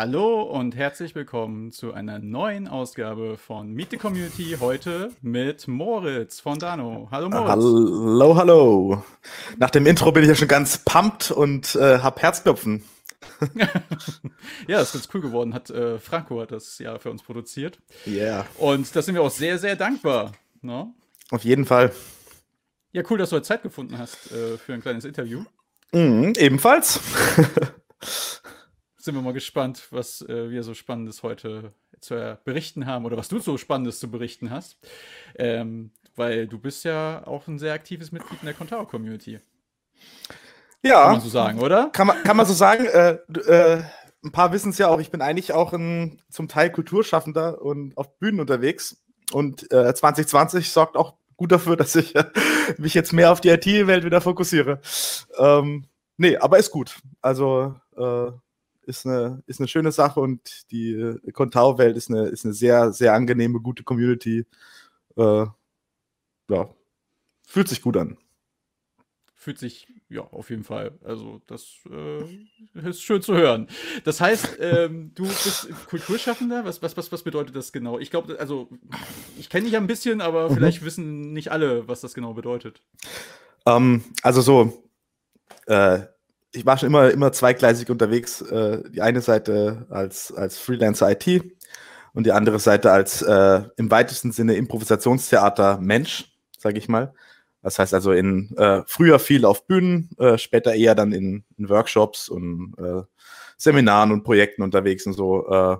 Hallo und herzlich willkommen zu einer neuen Ausgabe von Meet the Community. Heute mit Moritz von Dano. Hallo Moritz. Hallo, hallo. Nach dem Intro bin ich ja schon ganz pumped und äh, hab Herzklopfen. ja, ist ganz cool geworden. Hat äh, Franco hat das ja für uns produziert. Ja. Yeah. Und da sind wir auch sehr, sehr dankbar. No? Ne? Auf jeden Fall. Ja, cool, dass du heute Zeit gefunden hast äh, für ein kleines Interview. Mhm, ebenfalls. sind wir mal gespannt, was äh, wir so Spannendes heute zu berichten haben oder was du so Spannendes zu berichten hast. Ähm, weil du bist ja auch ein sehr aktives Mitglied in der Contao-Community. Ja. Kann man so sagen, oder? Kann man, kann man so sagen. Äh, äh, ein paar wissen es ja auch, ich bin eigentlich auch ein zum Teil Kulturschaffender und auf Bühnen unterwegs. Und 2020 äh, sorgt auch gut dafür, dass ich mich jetzt mehr auf die IT-Welt wieder fokussiere. Ähm, nee, aber ist gut. Also äh, ist eine, ist eine schöne Sache und die äh, Contao-Welt ist eine, ist eine sehr, sehr angenehme, gute Community. Äh, ja, fühlt sich gut an. Fühlt sich, ja, auf jeden Fall. Also, das äh, ist schön zu hören. Das heißt, ähm, du bist Kulturschaffender. Was, was, was, was bedeutet das genau? Ich glaube, also, ich kenne dich ja ein bisschen, aber mhm. vielleicht wissen nicht alle, was das genau bedeutet. Ähm, also, so, äh, ich war schon immer, immer zweigleisig unterwegs. Äh, die eine Seite als, als Freelancer IT und die andere Seite als äh, im weitesten Sinne Improvisationstheater Mensch, sage ich mal. Das heißt also in äh, früher viel auf Bühnen, äh, später eher dann in, in Workshops und äh, Seminaren und Projekten unterwegs und so. Äh,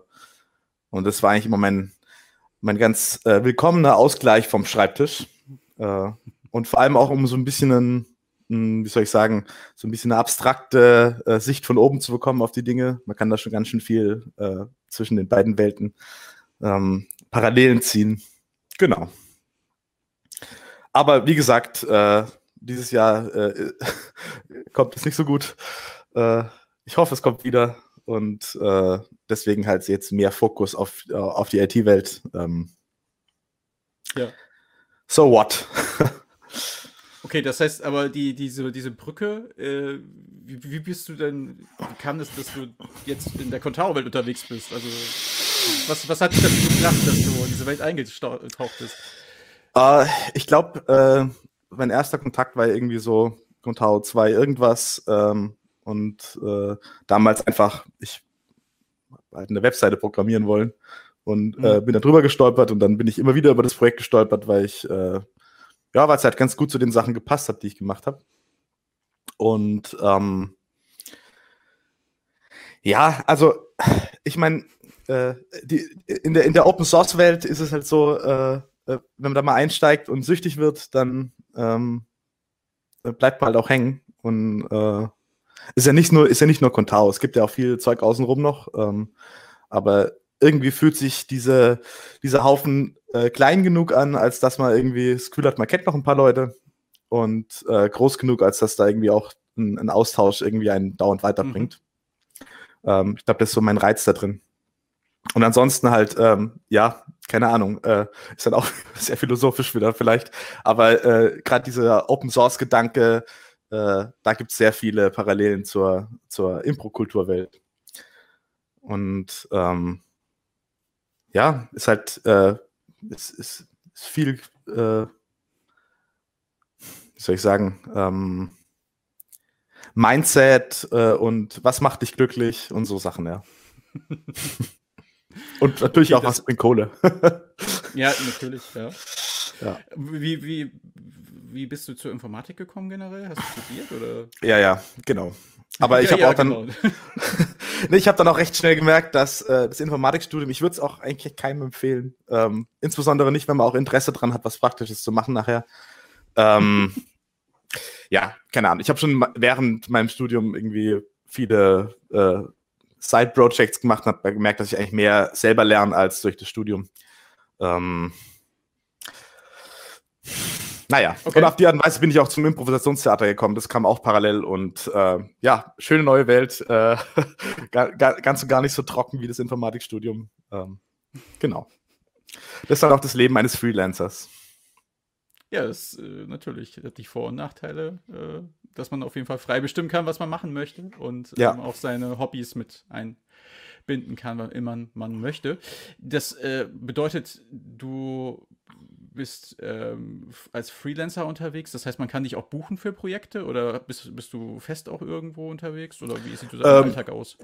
und das war eigentlich immer mein, mein ganz äh, willkommener Ausgleich vom Schreibtisch. Äh, und vor allem auch um so ein bisschen einen wie soll ich sagen, so ein bisschen eine abstrakte äh, Sicht von oben zu bekommen auf die Dinge. Man kann da schon ganz schön viel äh, zwischen den beiden Welten ähm, Parallelen ziehen. Genau. Aber wie gesagt, äh, dieses Jahr äh, kommt es nicht so gut. Äh, ich hoffe, es kommt wieder und äh, deswegen halt jetzt mehr Fokus auf, auf die IT-Welt. Ähm, ja. So what? Okay, das heißt aber, die, diese, diese Brücke, äh, wie, wie, bist du denn, wie kam es, dass du jetzt in der Contaro-Welt unterwegs bist? Also, was, was hat dich dazu gebracht, dass du in diese Welt eingetaucht bist? Uh, ich glaube, äh, mein erster Kontakt war irgendwie so Contaro 2 irgendwas ähm, und äh, damals einfach, ich halt eine Webseite programmieren wollen und mhm. äh, bin da drüber gestolpert und dann bin ich immer wieder über das Projekt gestolpert, weil ich äh, ja, weil es halt ganz gut zu den Sachen gepasst hat, die ich gemacht habe. Und ähm, ja, also ich meine, äh, in, der, in der Open Source Welt ist es halt so, äh, äh, wenn man da mal einsteigt und süchtig wird, dann ähm, bleibt man halt auch hängen. Und äh, ist ja nicht nur, ist ja nicht nur Contao, es gibt ja auch viel Zeug außenrum noch. Ähm, aber irgendwie fühlt sich diese, dieser Haufen äh, klein genug an, als dass man irgendwie das Gefühl hat, man kennt noch ein paar Leute und äh, groß genug, als dass da irgendwie auch ein, ein Austausch irgendwie einen dauernd weiterbringt. Mhm. Ähm, ich glaube, das ist so mein Reiz da drin. Und ansonsten halt, ähm, ja, keine Ahnung, äh, ist dann auch sehr philosophisch wieder vielleicht, aber äh, gerade dieser Open Source Gedanke, äh, da gibt es sehr viele Parallelen zur, zur Impro-Kulturwelt. Und ähm, ja, ist halt, äh, ist, ist, ist viel, äh, wie soll ich sagen, ähm, Mindset äh, und was macht dich glücklich und so Sachen, ja. und natürlich okay, auch was bringt Kohle. ja, natürlich, ja. ja. Wie, wie, wie bist du zur Informatik gekommen generell? Hast du studiert oder? Ja, ja, genau. Aber ich habe ja, auch dann, genau. nee, ich habe dann auch recht schnell gemerkt, dass äh, das Informatikstudium, ich würde es auch eigentlich keinem empfehlen. Ähm, insbesondere nicht, wenn man auch Interesse dran hat, was Praktisches zu machen nachher. Ähm, ja, keine Ahnung. Ich habe schon während meinem Studium irgendwie viele äh, Side-Projects gemacht und habe gemerkt, dass ich eigentlich mehr selber lerne als durch das Studium. Ähm, naja, okay. und auf die Art und Weise bin ich auch zum Improvisationstheater gekommen. Das kam auch parallel und äh, ja, schöne neue Welt. Äh, ganz und gar nicht so trocken wie das Informatikstudium. Ähm, genau. Das ist dann auch das Leben eines Freelancers. Ja, das äh, natürlich hat die Vor- und Nachteile, äh, dass man auf jeden Fall frei bestimmen kann, was man machen möchte und ja. ähm, auch seine Hobbys mit ein binden kann, wann immer man möchte. Das äh, bedeutet, du bist ähm, als Freelancer unterwegs, das heißt, man kann dich auch buchen für Projekte oder bist, bist du fest auch irgendwo unterwegs oder wie sieht dein ähm, Alltag aus?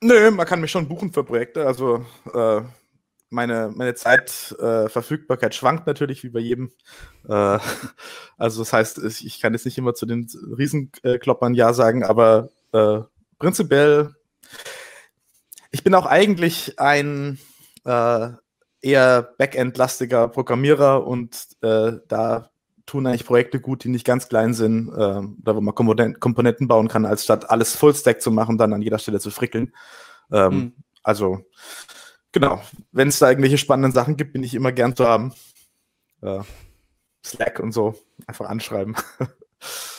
Nö, man kann mich schon buchen für Projekte, also äh, meine, meine Zeitverfügbarkeit äh, schwankt natürlich wie bei jedem. Äh, also das heißt, ich kann jetzt nicht immer zu den Riesenkloppern Ja sagen, aber äh, prinzipiell, ich bin auch eigentlich ein äh, eher Backend-lastiger Programmierer und äh, da tun eigentlich Projekte gut, die nicht ganz klein sind, äh, da wo man Komponenten bauen kann, als statt alles Fullstack zu machen, dann an jeder Stelle zu frickeln. Ähm, mhm. Also genau, wenn es da irgendwelche spannenden Sachen gibt, bin ich immer gern zu haben. Äh, Slack und so einfach anschreiben.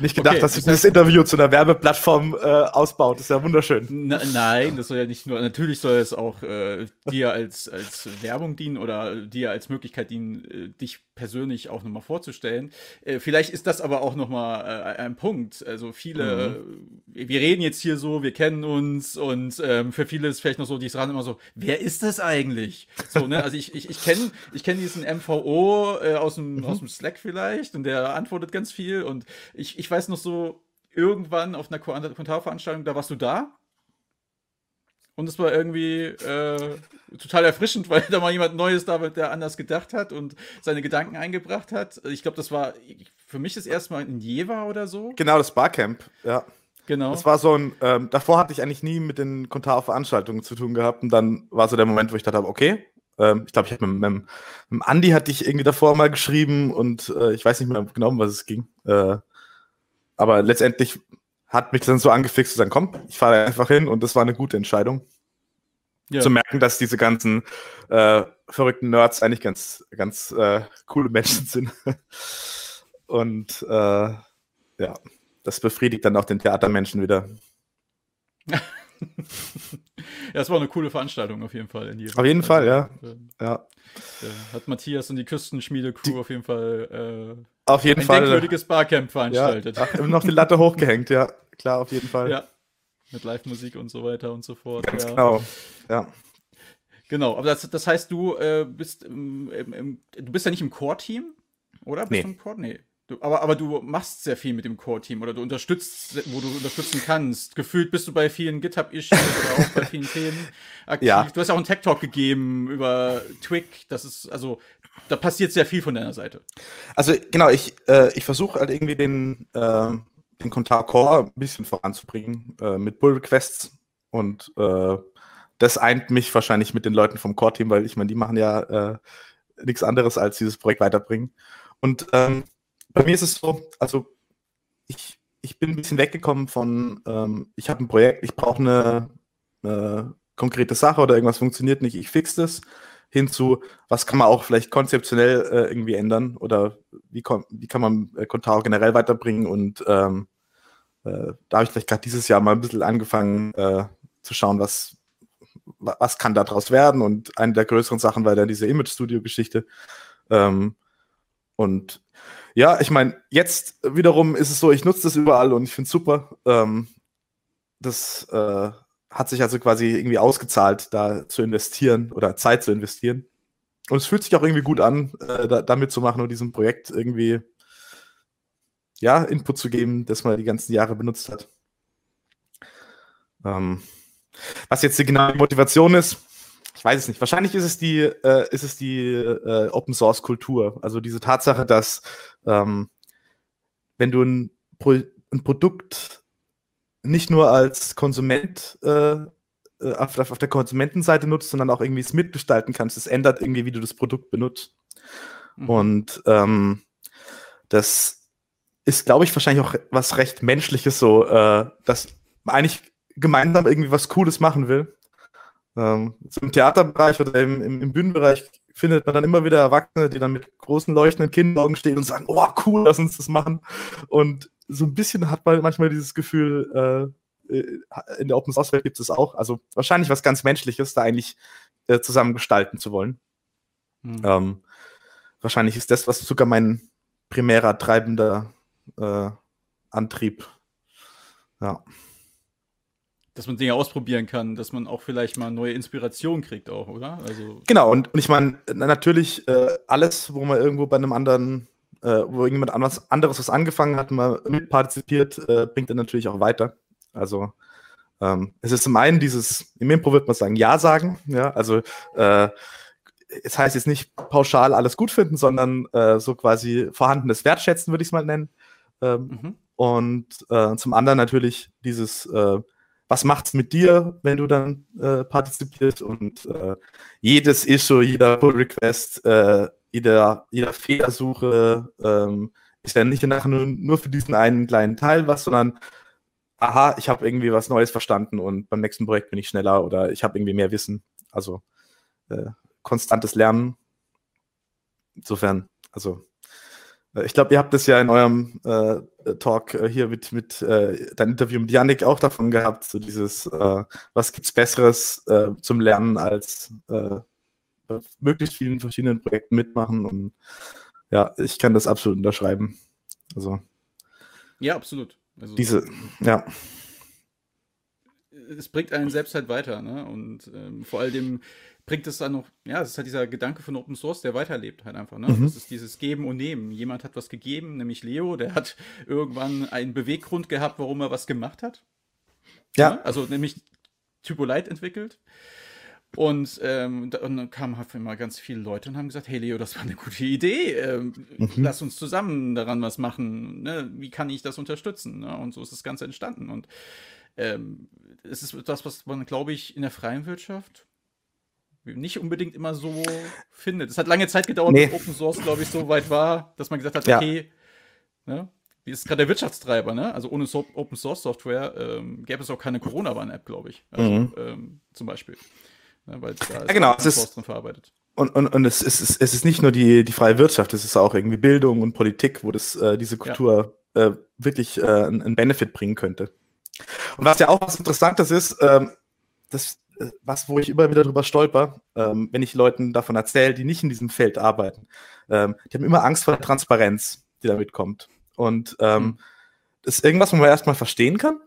Nicht gedacht, okay, dass sich das, Interview zu einer Werbeplattform äh, ausbaut. Das ist ja wunderschön. Na, nein, das soll ja nicht nur, natürlich soll es auch äh, dir als, als Werbung dienen oder dir als Möglichkeit dienen, äh, dich persönlich auch nochmal vorzustellen. Äh, vielleicht ist das aber auch nochmal äh, ein Punkt. Also viele, mhm. wir reden jetzt hier so, wir kennen uns und ähm, für viele ist vielleicht noch so, die ran immer so, wer ist das eigentlich? So, ne? Also ich, ich, ich kenne ich kenn diesen MVO äh, aus, dem, mhm. aus dem Slack vielleicht und der antwortet ganz viel und ich, ich weiß noch so, irgendwann auf einer Kommentarveranstaltung, da warst du da. Und es war irgendwie äh, total erfrischend, weil da mal jemand Neues da war, der anders gedacht hat und seine Gedanken eingebracht hat. Ich glaube, das war für mich das erste Mal in Jever oder so. Genau, das Barcamp, ja. Genau. Das war so ein, ähm, davor hatte ich eigentlich nie mit den Kontar-Veranstaltungen zu tun gehabt und dann war so der Moment, wo ich dachte, okay, ähm, ich glaube, ich habe mit, mit, mit, dem Andi hatte ich irgendwie davor mal geschrieben und äh, ich weiß nicht mehr genau, um was es ging. Äh, aber letztendlich hat mich dann so angefixt zu sagen, komm, ich fahre einfach hin und das war eine gute Entscheidung. Ja. Zu merken, dass diese ganzen äh, verrückten Nerds eigentlich ganz, ganz äh, coole Menschen sind. und äh, ja, das befriedigt dann auch den Theatermenschen wieder. ja, es war eine coole Veranstaltung auf jeden Fall. In auf jeden Fall, ja. Also, äh, ja. Hat Matthias und die Küstenschmiede-Crew auf jeden Fall äh, auf jeden ein Fall. Ein denkwürdiges Barcamp veranstaltet. Ja, noch die Latte hochgehängt, ja. Klar, auf jeden Fall. Ja. Mit Live-Musik und so weiter und so fort. Ganz ja. genau. Ja. Genau, aber das, das heißt, du äh, bist im, im, im, du bist ja nicht im Core-Team, oder? Bist nee. du im Core? Nee. Du, aber, aber du machst sehr viel mit dem Core-Team oder du unterstützt, wo du unterstützen kannst. Gefühlt bist du bei vielen GitHub-Issues oder auch bei vielen Themen aktiv. Ja. Du hast ja auch einen Tech-Talk gegeben über Twig. Das ist, also, da passiert sehr viel von deiner Seite. Also, genau, ich, äh, ich versuche halt irgendwie den, äh, den Kontar Core ein bisschen voranzubringen äh, mit Pull Requests und äh, das eint mich wahrscheinlich mit den Leuten vom Core-Team, weil ich meine, die machen ja äh, nichts anderes als dieses Projekt weiterbringen. Und ähm, bei mir ist es so, also ich, ich bin ein bisschen weggekommen von, ähm, ich habe ein Projekt, ich brauche eine, eine, konkrete Sache oder irgendwas funktioniert nicht, ich fix das, hinzu, was kann man auch vielleicht konzeptionell äh, irgendwie ändern oder wie, wie kann man äh, Contaro generell weiterbringen und ähm, äh, da habe ich vielleicht gerade dieses Jahr mal ein bisschen angefangen äh, zu schauen, was, was kann daraus werden und eine der größeren Sachen war dann diese Image-Studio-Geschichte. Ähm, und ja, ich meine, jetzt wiederum ist es so, ich nutze das überall und ich finde es super. Ähm, das äh, hat sich also quasi irgendwie ausgezahlt, da zu investieren oder Zeit zu investieren. Und es fühlt sich auch irgendwie gut an, äh, da, damit zu machen und diesem Projekt irgendwie ja, Input zu geben, das man die ganzen Jahre benutzt hat. Ähm, was jetzt die genaue Motivation ist, ich weiß es nicht. Wahrscheinlich ist es die, äh, ist es die äh, Open Source Kultur. Also diese Tatsache, dass ähm, wenn du ein, Pro ein, Produkt nicht nur als Konsument äh, äh, auf, auf, der Konsumentenseite nutzt, sondern auch irgendwie es mitgestalten kannst, es ändert irgendwie, wie du das Produkt benutzt. Mhm. Und ähm, das ist, glaube ich, wahrscheinlich auch was recht Menschliches, so, äh, dass man eigentlich gemeinsam irgendwie was Cooles machen will ähm, Im Theaterbereich oder im, im, im, Bühnenbereich findet man dann immer wieder Erwachsene, die dann mit großen leuchtenden Kinderaugen stehen und sagen, oh cool, lass uns das machen. Und so ein bisschen hat man manchmal dieses Gefühl, äh, äh in der Open Source Welt gibt es auch, also wahrscheinlich was ganz Menschliches, da eigentlich äh, zusammen gestalten zu wollen. Mhm. Ähm, wahrscheinlich ist das, was sogar mein primärer treibender äh, Antrieb. Ja. dass man Dinge ausprobieren kann, dass man auch vielleicht mal neue Inspiration kriegt auch, oder? Also genau, und, und ich meine, natürlich äh, alles, wo man irgendwo bei einem anderen, äh, wo irgendjemand anderes, anderes was angefangen hat, mal mitpartizipiert, äh, bringt dann natürlich auch weiter. Also ähm, es ist zum einen dieses, im Impro wird man sagen, Ja sagen, ja, also äh, es heißt jetzt nicht pauschal alles gut finden, sondern äh, so quasi vorhandenes Wertschätzen, würde ich es mal nennen. Ähm, mhm. Und äh, zum anderen natürlich dieses äh, was macht's mit dir, wenn du dann äh, partizipierst und äh, jedes Issue, jeder Pull Request, äh, jeder, jeder Fehlersuche ähm, ist ja nicht nachher nur, nur für diesen einen kleinen Teil was, sondern aha, ich habe irgendwie was Neues verstanden und beim nächsten Projekt bin ich schneller oder ich habe irgendwie mehr Wissen. Also äh, konstantes Lernen. Insofern, also äh, ich glaube, ihr habt es ja in eurem äh, Talk äh, hier mit, mit äh, deinem Interview mit Yannick auch davon gehabt, so dieses, äh, was gibt's Besseres äh, zum Lernen als möglichst vielen verschiedenen Projekten mitmachen und ja, ich kann das absolut unterschreiben. Also. Ja, absolut. Also, diese, ja. Es bringt einen selbst halt weiter, ne? Und ähm, vor allem bringt es dann noch, ja, es ist halt dieser Gedanke von Open Source, der weiterlebt halt einfach. Ne? Mhm. Das ist dieses Geben und Nehmen. Jemand hat was gegeben, nämlich Leo, der hat irgendwann einen Beweggrund gehabt, warum er was gemacht hat. Ja. ja also nämlich Typolite entwickelt. Und ähm, dann kamen halt immer ganz viele Leute und haben gesagt, hey Leo, das war eine gute Idee. Ähm, mhm. Lass uns zusammen daran was machen. Ne? Wie kann ich das unterstützen? Ne? Und so ist das Ganze entstanden. Und ähm, es ist das, was man, glaube ich, in der freien Wirtschaft nicht unbedingt immer so findet. Es hat lange Zeit gedauert, nee. bis Open Source, glaube ich, so weit war, dass man gesagt hat, okay, ja. ne, wie ist gerade der Wirtschaftstreiber, ne? Also ohne so Open Source Software ähm, gäbe es auch keine Corona-Warn-App, glaube ich. Also, mhm. ähm, zum Beispiel. Ne, weil da ist ja, genau, Open Source drin verarbeitet. Und, und, und es, ist, es ist nicht nur die, die freie Wirtschaft, es ist auch irgendwie Bildung und Politik, wo das äh, diese Kultur ja. äh, wirklich äh, einen Benefit bringen könnte. Und was ja auch was Interessantes ist, ähm, das, was, wo ich immer wieder drüber stolper, ähm, wenn ich Leuten davon erzähle, die nicht in diesem Feld arbeiten. Ähm, die haben immer Angst vor der Transparenz, die damit kommt. Und ähm, mhm. das ist irgendwas, wo man erstmal verstehen kann.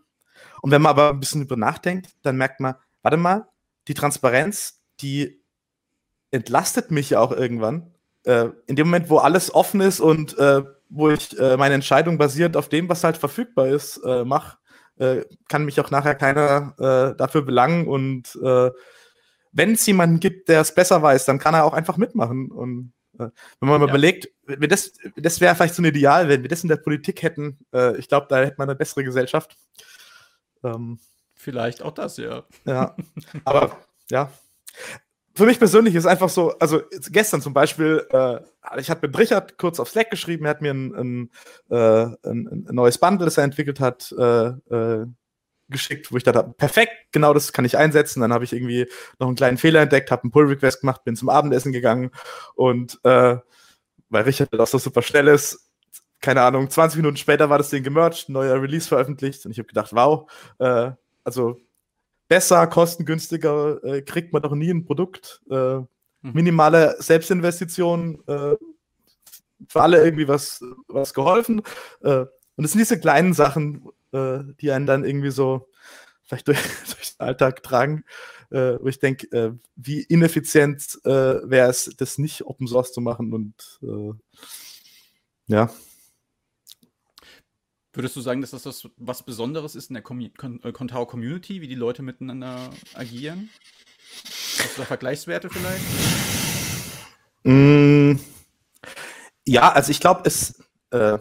Und wenn man aber ein bisschen drüber nachdenkt, dann merkt man, warte mal, die Transparenz, die entlastet mich ja auch irgendwann. Äh, in dem Moment, wo alles offen ist und äh, wo ich äh, meine Entscheidung basierend auf dem, was halt verfügbar ist, äh, mache, äh, kann mich auch nachher keiner äh, dafür belangen. Und wenn es jemanden gibt, der es besser weiß, dann kann er auch einfach mitmachen. Und wenn man mal ja. überlegt, wenn das, das wäre vielleicht so ein Ideal, wenn wir das in der Politik hätten, ich glaube, da hätte man eine bessere Gesellschaft. Ähm, Vielleicht auch das, ja. Ja, aber ja für mich persönlich ist einfach so, also gestern zum Beispiel, äh, ich hatte mit Richard kurz auf Slack geschrieben, er hat mir ein, ein, äh, ein, ein neues Bundle, das er entwickelt hat, äh, äh, geschickt, wo ich dachte, perfekt, genau das kann ich einsetzen. Dann habe ich irgendwie noch einen kleinen Fehler entdeckt, habe einen Pull-Request gemacht, bin zum Abendessen gegangen und äh, weil Richard das so super schnell ist, keine Ahnung, 20 Minuten später war das Ding gemerged, neuer Release veröffentlicht und ich habe gedacht, wow, äh, also besser, kostengünstiger äh, kriegt man doch nie ein Produkt. Äh, mhm. minimale Selbstinvestition, äh, für alle irgendwie was, was geholfen. Äh, und es sind diese kleinen Sachen, äh, die einen dann irgendwie so vielleicht durch, durch den Alltag tragen, äh, wo ich denke, wie ineffizient wäre es, das nicht Open Source zu machen und ja. Würdest du sagen, dass das, das was Besonderes ist in der äh, Contao Community, wie die Leute miteinander agieren? Hast du da Vergleichswerte vielleicht? Mm, ja, also ich glaube, es, äh,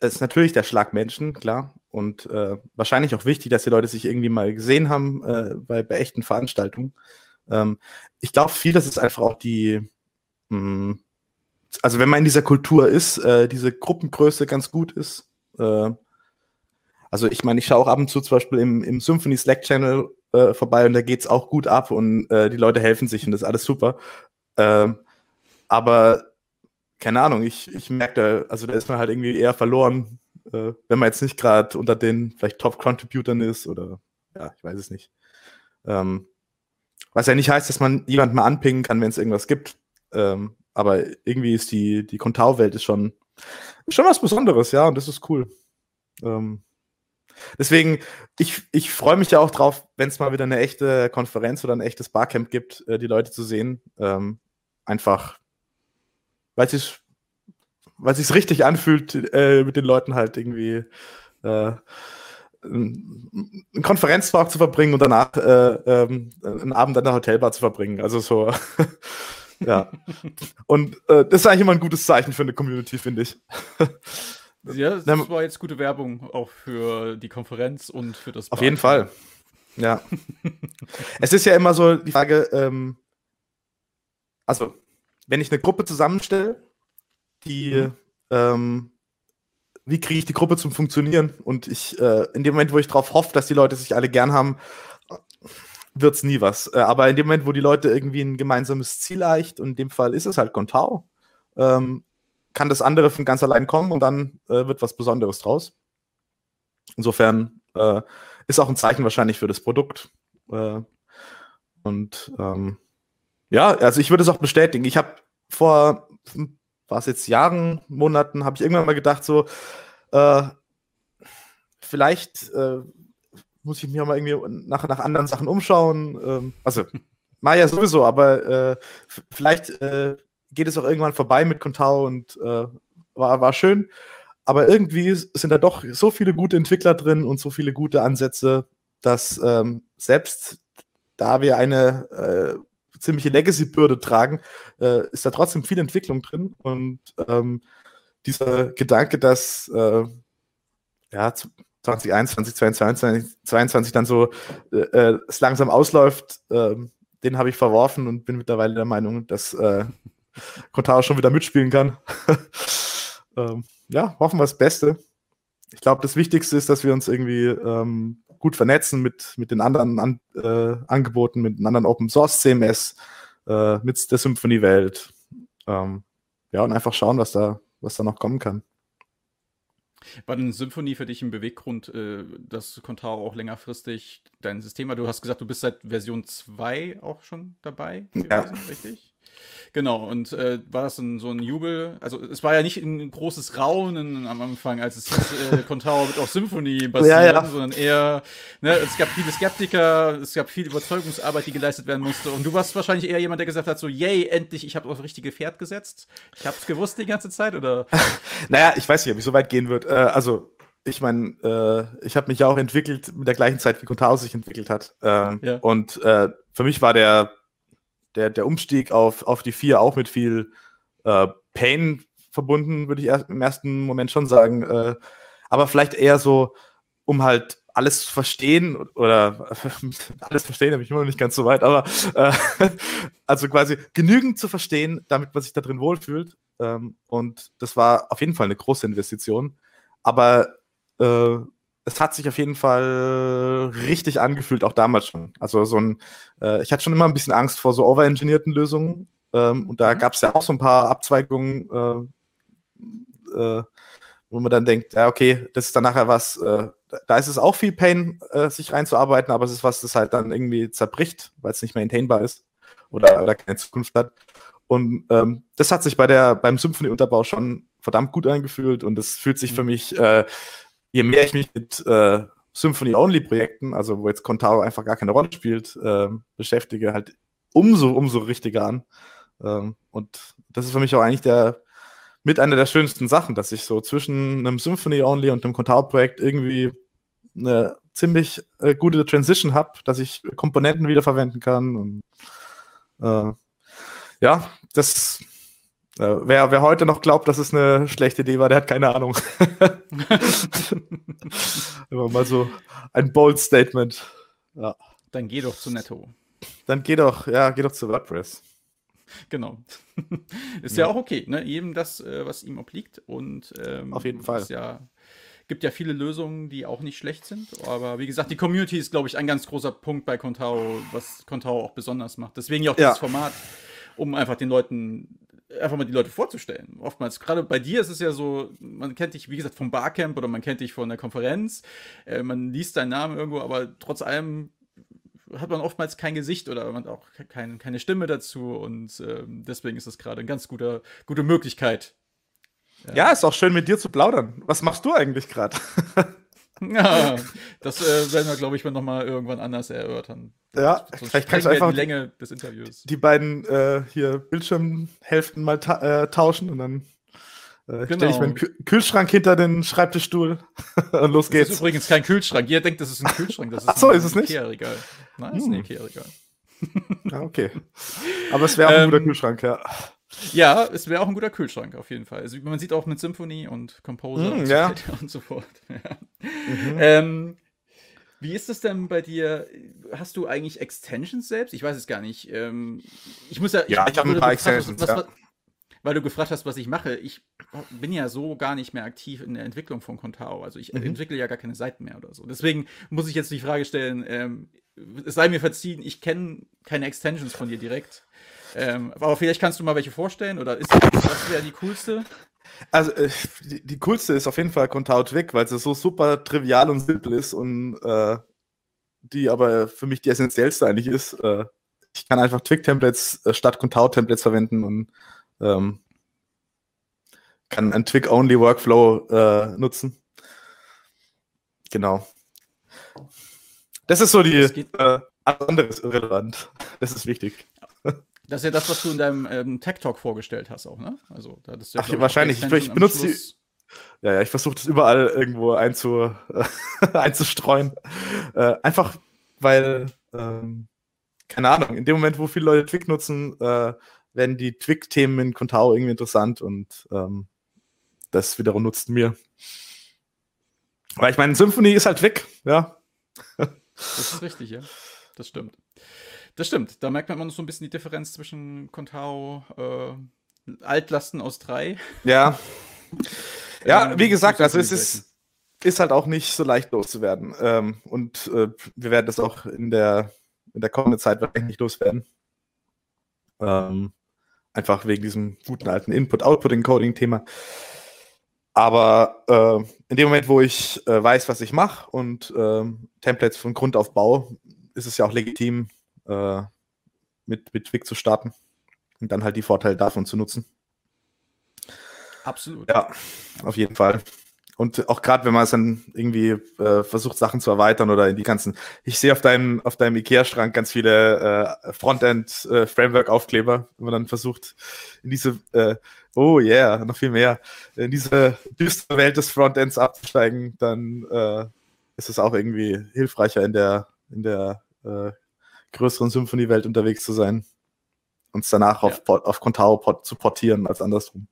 ist natürlich der Schlag Menschen, klar. Und äh, wahrscheinlich auch wichtig, dass die Leute sich irgendwie mal gesehen haben äh, bei, bei echten Veranstaltungen. Ähm, ich glaube, vieles ist einfach auch die, mh, mm, also wenn man in dieser Kultur ist, äh, diese Gruppengröße ganz gut ist, äh, also ich meine, ich schaue auch ab und zu zum Beispiel im, im Symphony Slack Channel äh, vorbei und da geht es auch gut ab und äh, die Leute helfen sich und das ist alles super. Ähm, aber keine Ahnung, ich, ich merke da, also da ist man halt irgendwie eher verloren, äh, wenn man jetzt nicht gerade unter den vielleicht Top-Contributern ist oder ja, ich weiß es nicht. Ähm, was ja nicht heißt, dass man jemand mal anpingen kann, wenn es irgendwas gibt. Ähm, aber irgendwie ist die, die Kontau-Welt ist schon, schon was Besonderes, ja, und das ist cool. Ähm, deswegen, ich, ich freue mich ja auch drauf, wenn es mal wieder eine echte Konferenz oder ein echtes Barcamp gibt, äh, die Leute zu sehen. Ähm, einfach, weil es sich weil sich's richtig anfühlt, äh, mit den Leuten halt irgendwie äh, einen Konferenztag zu verbringen und danach äh, ähm, einen Abend an der Hotelbar zu verbringen. Also so, ja. Und äh, das ist eigentlich immer ein gutes Zeichen für eine Community, finde ich. ja, das war jetzt gute Werbung auch für die Konferenz und für das. Auf Bar jeden Fall. Ja. es ist ja immer so die Frage, ähm, also, wenn ich eine Gruppe zusammenstelle, die mhm. ähm, wie kriege ich die Gruppe zum Funktionieren? Und ich, äh, in dem Moment, wo ich darauf hoffe, dass die Leute sich alle gern haben, wird es nie was. Äh, aber in dem Moment, wo die Leute irgendwie ein gemeinsames Ziel erreicht, und in dem Fall ist es halt Contao, ähm, kann das andere von ganz allein kommen und dann äh, wird was Besonderes draus. Insofern äh, ist auch ein Zeichen wahrscheinlich für das Produkt. Äh, und ähm, ja, also ich würde es auch bestätigen. Ich habe vor war es jetzt Jahren, Monaten, habe ich irgendwann mal gedacht, so, äh, vielleicht äh, muss ich auch mal irgendwie nach, nach anderen Sachen umschauen. Ähm, also, mal ja sowieso, aber äh, vielleicht äh, geht es auch irgendwann vorbei mit Contao und äh, war, war schön. Aber irgendwie sind da doch so viele gute Entwickler drin und so viele gute Ansätze, dass ähm, selbst da wir eine äh, ziemliche Legacy-Bürde tragen, äh, ist da trotzdem viel Entwicklung drin. Und ähm, dieser Gedanke, dass äh, ja, 2021, 2022 2022 dann so äh, äh, es langsam ausläuft, äh, den habe ich verworfen und bin mittlerweile der Meinung, dass äh, Contaro schon wieder mitspielen kann. ähm, ja, hoffen wir das Beste. Ich glaube, das Wichtigste ist, dass wir uns irgendwie ähm, gut vernetzen mit, mit den anderen An äh, Angeboten, mit den anderen Open Source CMS, äh, mit der Symphonie-Welt. Ähm, ja, und einfach schauen, was da, was da noch kommen kann. War denn Symphonie für dich ein Beweggrund, äh, dass Contaro auch längerfristig dein System hat? Du hast gesagt, du bist seit Version 2 auch schon dabei gewesen, ja. richtig? Genau, und äh, war das ein, so ein Jubel? Also es war ja nicht ein großes Raunen am Anfang, als es hieß, äh, Contao wird auf Symphonie basieren, ja, ja. sondern eher, ne, es gab viele Skeptiker, es gab viel Überzeugungsarbeit, die geleistet werden musste. Und du warst wahrscheinlich eher jemand, der gesagt hat, so, yay, endlich, ich habe auf das richtige Pferd gesetzt. Ich habe es gewusst die ganze Zeit, oder? naja, ich weiß nicht, ob ich so weit gehen wird. Äh, also ich meine, äh, ich habe mich ja auch entwickelt mit der gleichen Zeit, wie Contao sich entwickelt hat. Äh, ja. Und äh, für mich war der der, der Umstieg auf, auf die vier auch mit viel äh, Pain verbunden, würde ich erst, im ersten Moment schon sagen. Äh, aber vielleicht eher so, um halt alles zu verstehen oder alles verstehen, habe ich immer noch nicht ganz so weit, aber äh, also quasi genügend zu verstehen, damit man sich da drin wohlfühlt. Ähm, und das war auf jeden Fall eine große Investition. Aber äh, es hat sich auf jeden Fall richtig angefühlt, auch damals schon. Also so ein, äh, ich hatte schon immer ein bisschen Angst vor so overengineerten Lösungen. Ähm, und da mhm. gab es ja auch so ein paar Abzweigungen, äh, äh, wo man dann denkt, ja, okay, das ist dann nachher was, äh, da ist es auch viel Pain, äh, sich reinzuarbeiten, aber es ist was, das halt dann irgendwie zerbricht, weil es nicht mehr maintainbar ist oder, oder keine Zukunft hat. Und ähm, das hat sich bei der, beim Symphony-Unterbau schon verdammt gut angefühlt und es fühlt sich für mhm. mich äh, je mehr ich mich mit äh, Symphony-Only-Projekten, also wo jetzt Contaro einfach gar keine Rolle spielt, äh, beschäftige, halt umso, umso richtiger an. Ähm, und das ist für mich auch eigentlich der mit einer der schönsten Sachen, dass ich so zwischen einem Symphony-Only und einem Contaro-Projekt irgendwie eine ziemlich äh, gute Transition habe, dass ich Komponenten wiederverwenden kann. Und äh, ja, das wer, wer heute noch glaubt, dass es eine schlechte Idee war, der hat keine Ahnung. Immer mal so ein bold Statement. Ja. Dann geh doch zu Netto. Dann geh doch, ja, geh doch zu WordPress. Genau. ist ja. ja, auch okay, ne? Jedem das, äh, was ihm obliegt. Und ähm, auf jeden Fall. Ja, gibt ja viele Lösungen, die auch nicht schlecht sind. Aber wie gesagt, die Community ist, glaube ich, ein ganz großer Punkt bei Contao, was Contao auch besonders macht. Deswegen ja auch dieses Format, um einfach den Leuten einfach mal die Leute vorzustellen. Oftmals, gerade bei dir ist es ja so, man kennt dich, wie gesagt, vom Barcamp oder man kennt dich von der Konferenz, äh, man liest deinen Namen irgendwo, aber trotz allem hat man oftmals kein Gesicht oder man auch kein, keine Stimme dazu und äh, deswegen ist das gerade eine ganz gute, gute Möglichkeit. Ja. ja, ist auch schön mit dir zu plaudern. Was machst du eigentlich gerade? Ja, das äh, werden wir, glaube ich, noch mal irgendwann anders erörtern. Ja, Sonst vielleicht kannst du einfach die Länge des Interviews. die beiden äh, hier Bildschirmhälften mal ta äh, tauschen und dann äh, stelle ich Genau. meinen Kü Kühlschrank hinter den Schreibtischstuhl und los Das ist geht's. übrigens kein Kühlschrank. Ihr denkt, das ist ein Kühlschrank. Das ist Ach so, ein ist es nicht? Ikea-Regal. Nein, das ist ein Hm. Ikea-Regal. Ja, okay. Aber es wäre auch ein Ähm, guter Kühlschrank, ja. Ja, es wäre auch ein guter Kühlschrank auf jeden Fall. Also man sieht auch mit Symphony und Composer Mm, und, so ja. weiter und so fort. Ja. Mhm. Ähm, wie ist es denn bei dir? Hast du eigentlich Extensions selbst? Ich weiß es gar nicht. Ähm, ich muss ja. Ja, ich hab ein wurde paar Extensions, was, ja. was, weil du gefragt hast, was ich mache. Ich bin ja so gar nicht mehr aktiv in der Entwicklung von Contao. Also ich Mhm. entwickle ja gar keine Seiten mehr oder so. Deswegen muss ich jetzt die Frage stellen, ähm, es sei mir verziehen, ich kenne keine Extensions von dir direkt. Ähm, aber vielleicht kannst du mal welche vorstellen oder ist was wäre die coolste? Also, äh, die, die coolste ist auf jeden Fall Contao Twig, weil sie so super trivial und simpel ist und äh, die aber für mich die essentiellste eigentlich ist. Äh, ich kann einfach Twig-Templates äh, statt Contao-Templates verwenden und ähm, kann einen Twig-Only-Workflow äh, nutzen. Genau. Das ist so die, Das geht- alles andere ist irrelevant. Das ist wichtig. Das ist ja das, was du in deinem ähm, Tech Talk vorgestellt hast auch, ne? Also, da hattest du ja, Ach, ich, wahrscheinlich. Ich- ich benutze die-. Ja, ja, ich versuche das überall irgendwo einzu, einzustreuen. Äh, einfach, weil, ähm, keine Ahnung, in dem Moment, wo viele Leute Twig nutzen, äh, werden die Twig-Themen in Contao irgendwie interessant und ähm, das wiederum nutzt mir. Weil ich meine, Symphony ist halt weg, ja. Das ist richtig, ja. Das stimmt. Das stimmt. Da merkt man immer noch so ein bisschen die Differenz zwischen Contao, äh, Altlasten aus drei. Ja. Ja, Ähm, wie gesagt, also ist es ist, ist halt auch nicht so leicht loszuwerden. Ähm, und äh, wir werden das auch in der, in der kommenden Zeit wahrscheinlich nicht loswerden. Ähm, einfach wegen diesem guten alten Input-Output-Encoding-Thema. Aber äh, in dem Moment, wo ich äh, weiß, was ich mache und ähm, Templates von Grund auf baue, ist es ja auch legitim, äh, mit, mit Twig zu starten und dann halt die Vorteile davon zu nutzen. Absolut. Ja, auf jeden Fall. Und auch gerade, wenn man es dann irgendwie äh, versucht, Sachen zu erweitern oder in die ganzen. Ich sehe auf deinem, auf deinem IKEA-Schrank ganz viele äh, Frontend-Framework-Aufkleber, wenn man dann versucht, in diese, äh, oh yeah, noch viel mehr, in diese düstere Welt des Frontends abzusteigen, dann äh, ist es auch irgendwie hilfreicher in der, in der äh, größeren Symphony-Welt unterwegs zu sein. Und es danach auf, Port- auf Contao port zu portieren als andersrum.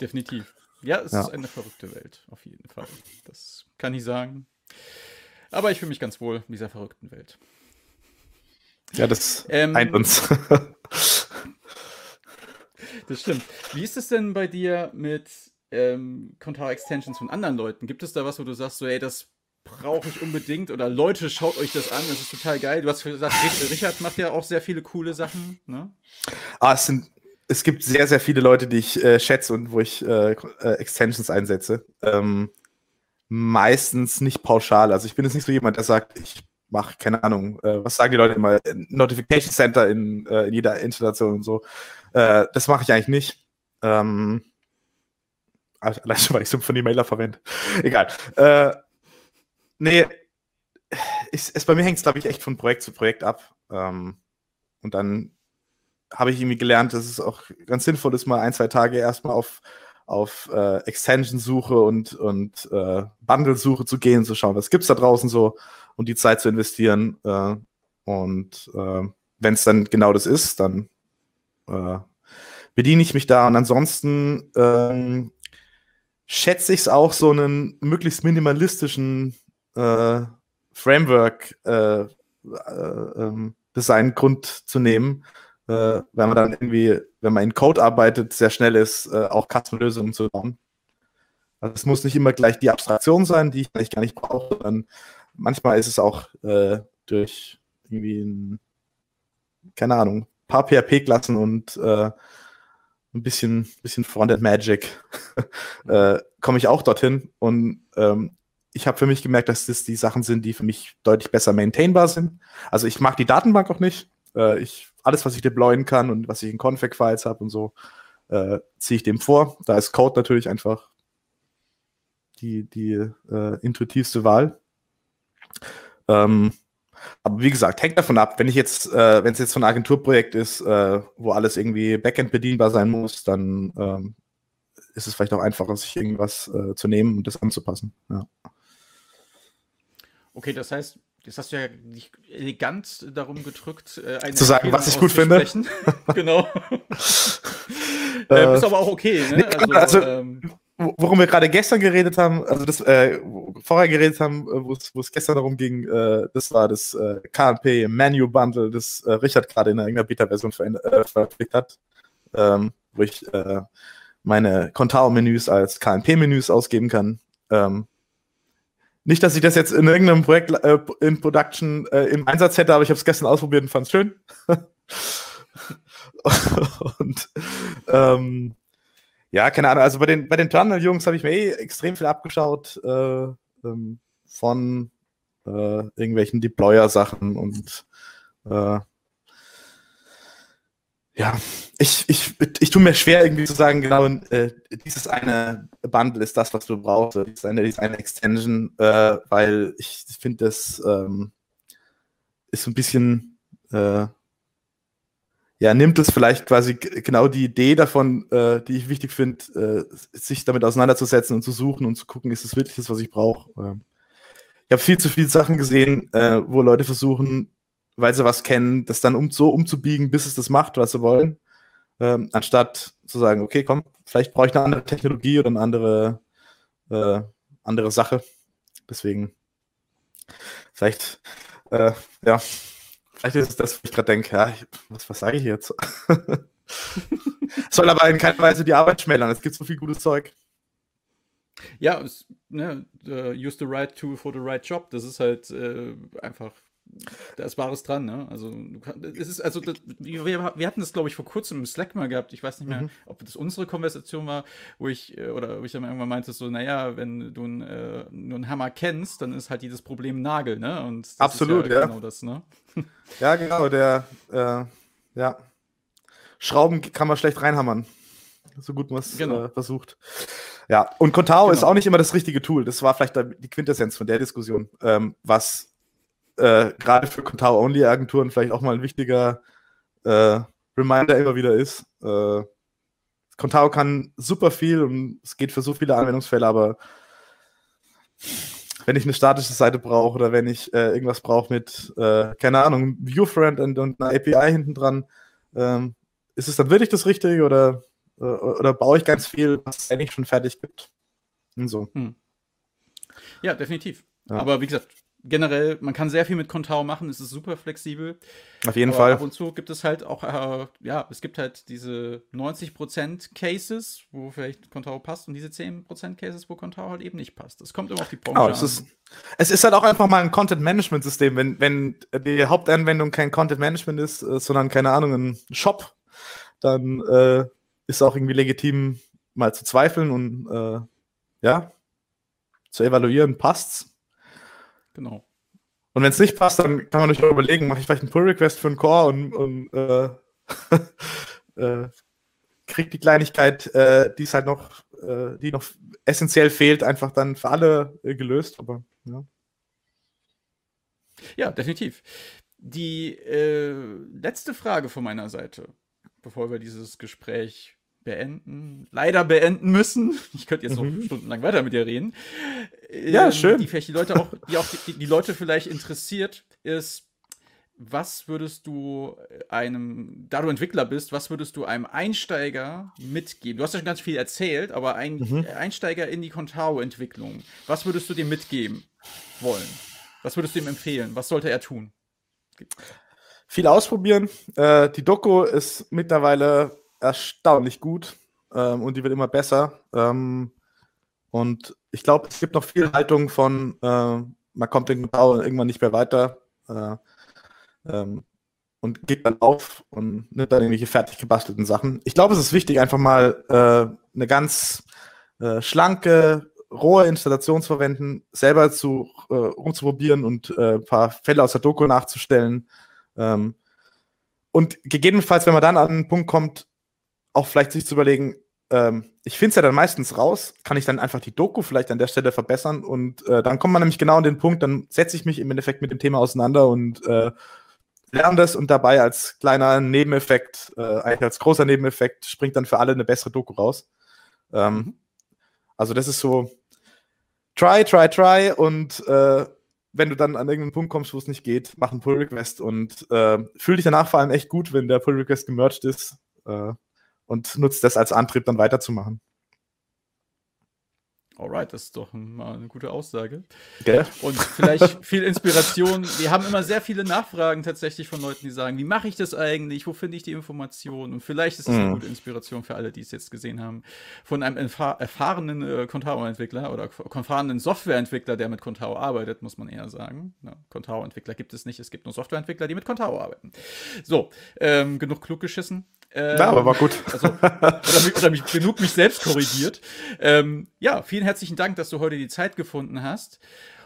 Definitiv. Ja, es Ja. ist eine verrückte Welt, auf jeden Fall. Das kann ich sagen. Aber ich fühle mich ganz wohl in dieser verrückten Welt. Ja, das Ähm, eint uns. Das stimmt. Wie ist es denn bei dir mit ähm, Contao-Extensions von anderen Leuten? Gibt es da was, wo du sagst, so, ey, das brauche ich unbedingt oder Leute, schaut euch das an, das ist total geil. Du hast gesagt, Rich- Richard macht ja auch sehr viele coole Sachen, ne? ah, es, sind, es gibt sehr, sehr viele Leute, die ich äh, schätze und wo ich äh, äh, Extensions einsetze. Ähm, meistens nicht pauschal. Also ich bin jetzt nicht so jemand, der sagt, ich mache, keine Ahnung, äh, was sagen die Leute immer, Notification Center in, äh, in jeder Installation und so. Das mache ich eigentlich nicht. Ähm, allein schon, weil ich Symphony Mailer verwende. Egal. Äh, nee, ich, es, bei mir hängt es, glaube ich, echt von Projekt zu Projekt ab. Ähm, und dann habe ich irgendwie gelernt, dass es auch ganz sinnvoll ist, mal ein, zwei Tage erstmal auf, auf äh, Extension-Suche und, und äh, Bundle-Suche zu gehen, zu schauen, was gibt's da draußen so und die Zeit zu investieren. Äh, und äh, wenn es dann genau das ist, dann äh, bediene ich mich da. Und ansonsten ähm, schätze ich es auch, so einen möglichst minimalistischen äh, Framework äh, äh, ähm, Design-Grund zu nehmen, äh, weil man dann irgendwie, wenn man in Code arbeitet, sehr schnell ist, äh, auch Custom-Lösungen zu bauen. Also es muss nicht immer gleich die Abstraktion sein, die ich eigentlich gar nicht brauche, sondern manchmal ist es auch äh, durch irgendwie ein, keine Ahnung, paar PHP-Klassen und äh, ein bisschen, bisschen Frontend Magic äh, komme ich auch dorthin. Und ähm, ich habe für mich gemerkt, dass das die Sachen sind, die für mich deutlich besser maintainbar sind. Also ich mag die Datenbank auch nicht. Äh, ich, alles, was ich deployen kann und was ich in Config-Files habe und so, äh, ziehe ich dem vor. Da ist Code natürlich einfach die, die äh, intuitivste Wahl. Ähm, aber wie gesagt, hängt davon ab. Wenn ich jetzt, äh, wenn es jetzt so ein Agenturprojekt ist, äh, wo alles irgendwie Backend bedienbar sein muss, dann ähm, ist es vielleicht auch einfacher, sich irgendwas äh, zu nehmen und das anzupassen. Ja. Okay, das heißt, Jetzt hast du ja nicht elegant darum gedrückt, äh, zu sagen, was ich gut finde. genau. äh, ist aber auch okay. Ne? Also, also ähm, worum wir gerade gestern geredet haben, also das äh, vorher geredet haben, äh, wo es gestern darum ging, äh, das war das äh, KNP Menu Bundle, das äh, Richard gerade in irgendeiner Beta-Version äh, veröffentlicht hat, ähm, wo ich meine Contao-Menüs als KNP-Menüs ausgeben kann. Ähm, nicht, dass ich das jetzt in irgendeinem Projekt äh, in Production äh, im Einsatz hätte, aber ich habe es gestern ausprobiert und fand es schön. und ähm, ja, keine Ahnung, also bei den, bei den Tunnel-Jungs habe ich mir eh extrem viel abgeschaut äh, ähm, von äh, irgendwelchen Deployer-Sachen und äh, ja, ich, ich, ich tue mir schwer, irgendwie zu sagen, genau, äh, dieses eine Bundle ist das, was du brauchst, dieses eine, dieses eine Extension, äh, weil ich finde, das ähm, ist so ein bisschen, äh, ja, nimmt es vielleicht quasi genau die Idee davon, äh, die ich wichtig finde, äh, sich damit auseinanderzusetzen und zu suchen und zu gucken, ist es wirklich das, was ich brauche. Ich habe viel zu viele Sachen gesehen, äh, wo Leute versuchen, weil sie was kennen, das dann um, so umzubiegen, bis es das macht, was sie wollen. Ähm, anstatt zu sagen, okay, komm, vielleicht brauche ich eine andere Technologie oder eine andere, äh, andere Sache. Deswegen, vielleicht, äh, ja, vielleicht ist es das, was ich gerade denke, ja, was, was sage ich jetzt? Soll aber in keiner Weise die Arbeit schmälern. Es gibt so viel gutes Zeug. Ja, ne, uh, use the right tool for the right job. Das ist halt äh, einfach da ist Wahres dran, ne? Also, es ist, also, das, wir, wir, hatten das, glaube ich, vor kurzem im Slack mal gehabt. Ich weiß nicht mehr, mhm. ob das unsere Konversation war, wo ich, äh, oder wo ich dann irgendwann meinte, so, naja, wenn du einen, äh, nur einen Hammer kennst, dann ist halt jedes Problem Nagel, ne? Und Absolut, ja, ja. Genau das, ne? ja, genau, der, äh, ja. Schrauben kann man schlecht reinhammern. So gut man es genau. äh, versucht. Ja, und Contao genau. ist auch nicht immer das richtige Tool. Das war vielleicht die Quintessenz von der Diskussion, ähm, was äh, gerade für Contao-Only-Agenturen vielleicht auch mal ein wichtiger äh, Reminder immer wieder ist. Äh, Contao kann super viel und es geht für so viele Anwendungsfälle, aber wenn ich eine statische Seite brauche oder wenn ich äh, irgendwas brauche mit, äh, keine Ahnung, Viewfriend und, und einer API hinten dran, ähm, ist es dann wirklich das Richtige oder, äh, oder baue ich ganz viel, was es eigentlich schon fertig gibt? Und so. Hm. Ja, definitiv. Ja. Aber wie gesagt, generell, man kann sehr viel mit Contao machen, es ist super flexibel. Auf jeden Aber Fall. Ab und zu gibt es halt auch, äh, ja, es gibt halt diese 90% Cases, wo vielleicht Contao passt und diese 10% Cases, wo Contao halt eben nicht passt. Das kommt immer auf die Branche oh, es Ist, es ist halt auch einfach mal ein Content-Management-System. Wenn, wenn die Hauptanwendung kein Content-Management ist, äh, sondern, keine Ahnung, ein Shop, dann äh, ist auch irgendwie legitim, mal zu zweifeln und äh, ja, zu evaluieren, passt's Genau. Und wenn es nicht passt, dann kann man sich auch überlegen, mache ich vielleicht einen Pull-Request für einen Core und, und äh, äh, kriege die Kleinigkeit, äh, die es halt noch, äh, die noch essentiell fehlt, einfach dann für alle äh, gelöst. Aber ja. Ja, definitiv. Die äh, letzte Frage von meiner Seite, bevor wir dieses Gespräch beenden, leider beenden müssen. Ich könnte jetzt mhm. noch stundenlang weiter mit dir reden. Ja, ähm, schön. Die vielleicht die Leute auch, die auch die, die Leute vielleicht interessiert, ist, was würdest du einem, da du Entwickler bist, was würdest du einem Einsteiger mitgeben? Du hast ja schon ganz viel erzählt, aber ein mhm. Einsteiger in die Contao-Entwicklung, was würdest du dem mitgeben wollen? Was würdest du ihm empfehlen? Was sollte er tun? Viel ausprobieren. Äh, die Doku ist mittlerweile erstaunlich gut ähm, und die wird immer besser. Ähm, und ich glaube, es gibt noch viel Haltung von, äh, man kommt irgendwann nicht mehr weiter äh, ähm, und geht dann auf und nimmt dann irgendwelche fertig gebastelten Sachen. Ich glaube, es ist wichtig, einfach mal äh, eine ganz äh, schlanke, rohe Installation zu verwenden, selber zu, äh, rumzuprobieren und äh, ein paar Fälle aus der Doku nachzustellen. Ähm, und gegebenenfalls, wenn man dann an einen Punkt kommt, auch vielleicht sich zu überlegen, ähm, ich finde es ja dann meistens raus, kann ich dann einfach die Doku vielleicht an der Stelle verbessern und äh, dann kommt man nämlich genau an den Punkt, dann setze ich mich im Endeffekt mit dem Thema auseinander und äh, lerne das und dabei als kleiner Nebeneffekt, äh, eigentlich als großer Nebeneffekt, springt dann für alle eine bessere Doku raus. Ähm, mhm. Also das ist so try, try, try und äh, wenn du dann an irgendeinen Punkt kommst, wo es nicht geht, mach einen Pull Request und äh, fühl dich danach vor allem echt gut, wenn der Pull Request gemerged ist äh, und nutzt das als Antrieb, dann weiterzumachen. Alright, das ist doch mal eine gute Aussage. Okay. Und vielleicht viel Inspiration. Wir haben immer sehr viele Nachfragen tatsächlich von Leuten, die sagen, wie mache ich das eigentlich? Wo finde ich die Informationen? Und vielleicht ist es mm. eine mhm. gute Inspiration für alle, die es jetzt gesehen haben, von einem erfahrenen äh, Contao-Entwickler oder erfahrenen Softwareentwickler, der mit Contao arbeitet, muss man eher sagen. Ja, Contao-Entwickler gibt es nicht, es gibt nur Softwareentwickler, die mit Contao arbeiten. So, ähm, genug klug geschissen. Ähm, ja, aber war gut. Also, oder, mich, oder mich, genug mich selbst korrigiert. Ähm, ja, vielen herzlichen Dank, dass du heute die Zeit gefunden hast.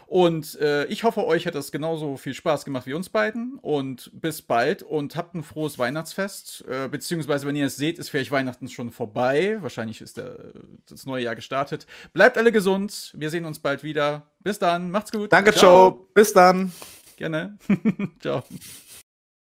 Und äh, ich hoffe, euch hat das genauso viel Spaß gemacht wie uns beiden. Und bis bald und habt ein frohes Weihnachtsfest. Äh, beziehungsweise, wenn ihr es seht, ist vielleicht Weihnachten schon vorbei. Wahrscheinlich ist der, das neue Jahr gestartet. Bleibt alle gesund. Wir sehen uns bald wieder. Bis dann. Macht's gut. Danke, Ciao. Joe. Bis dann. Gerne. Ciao.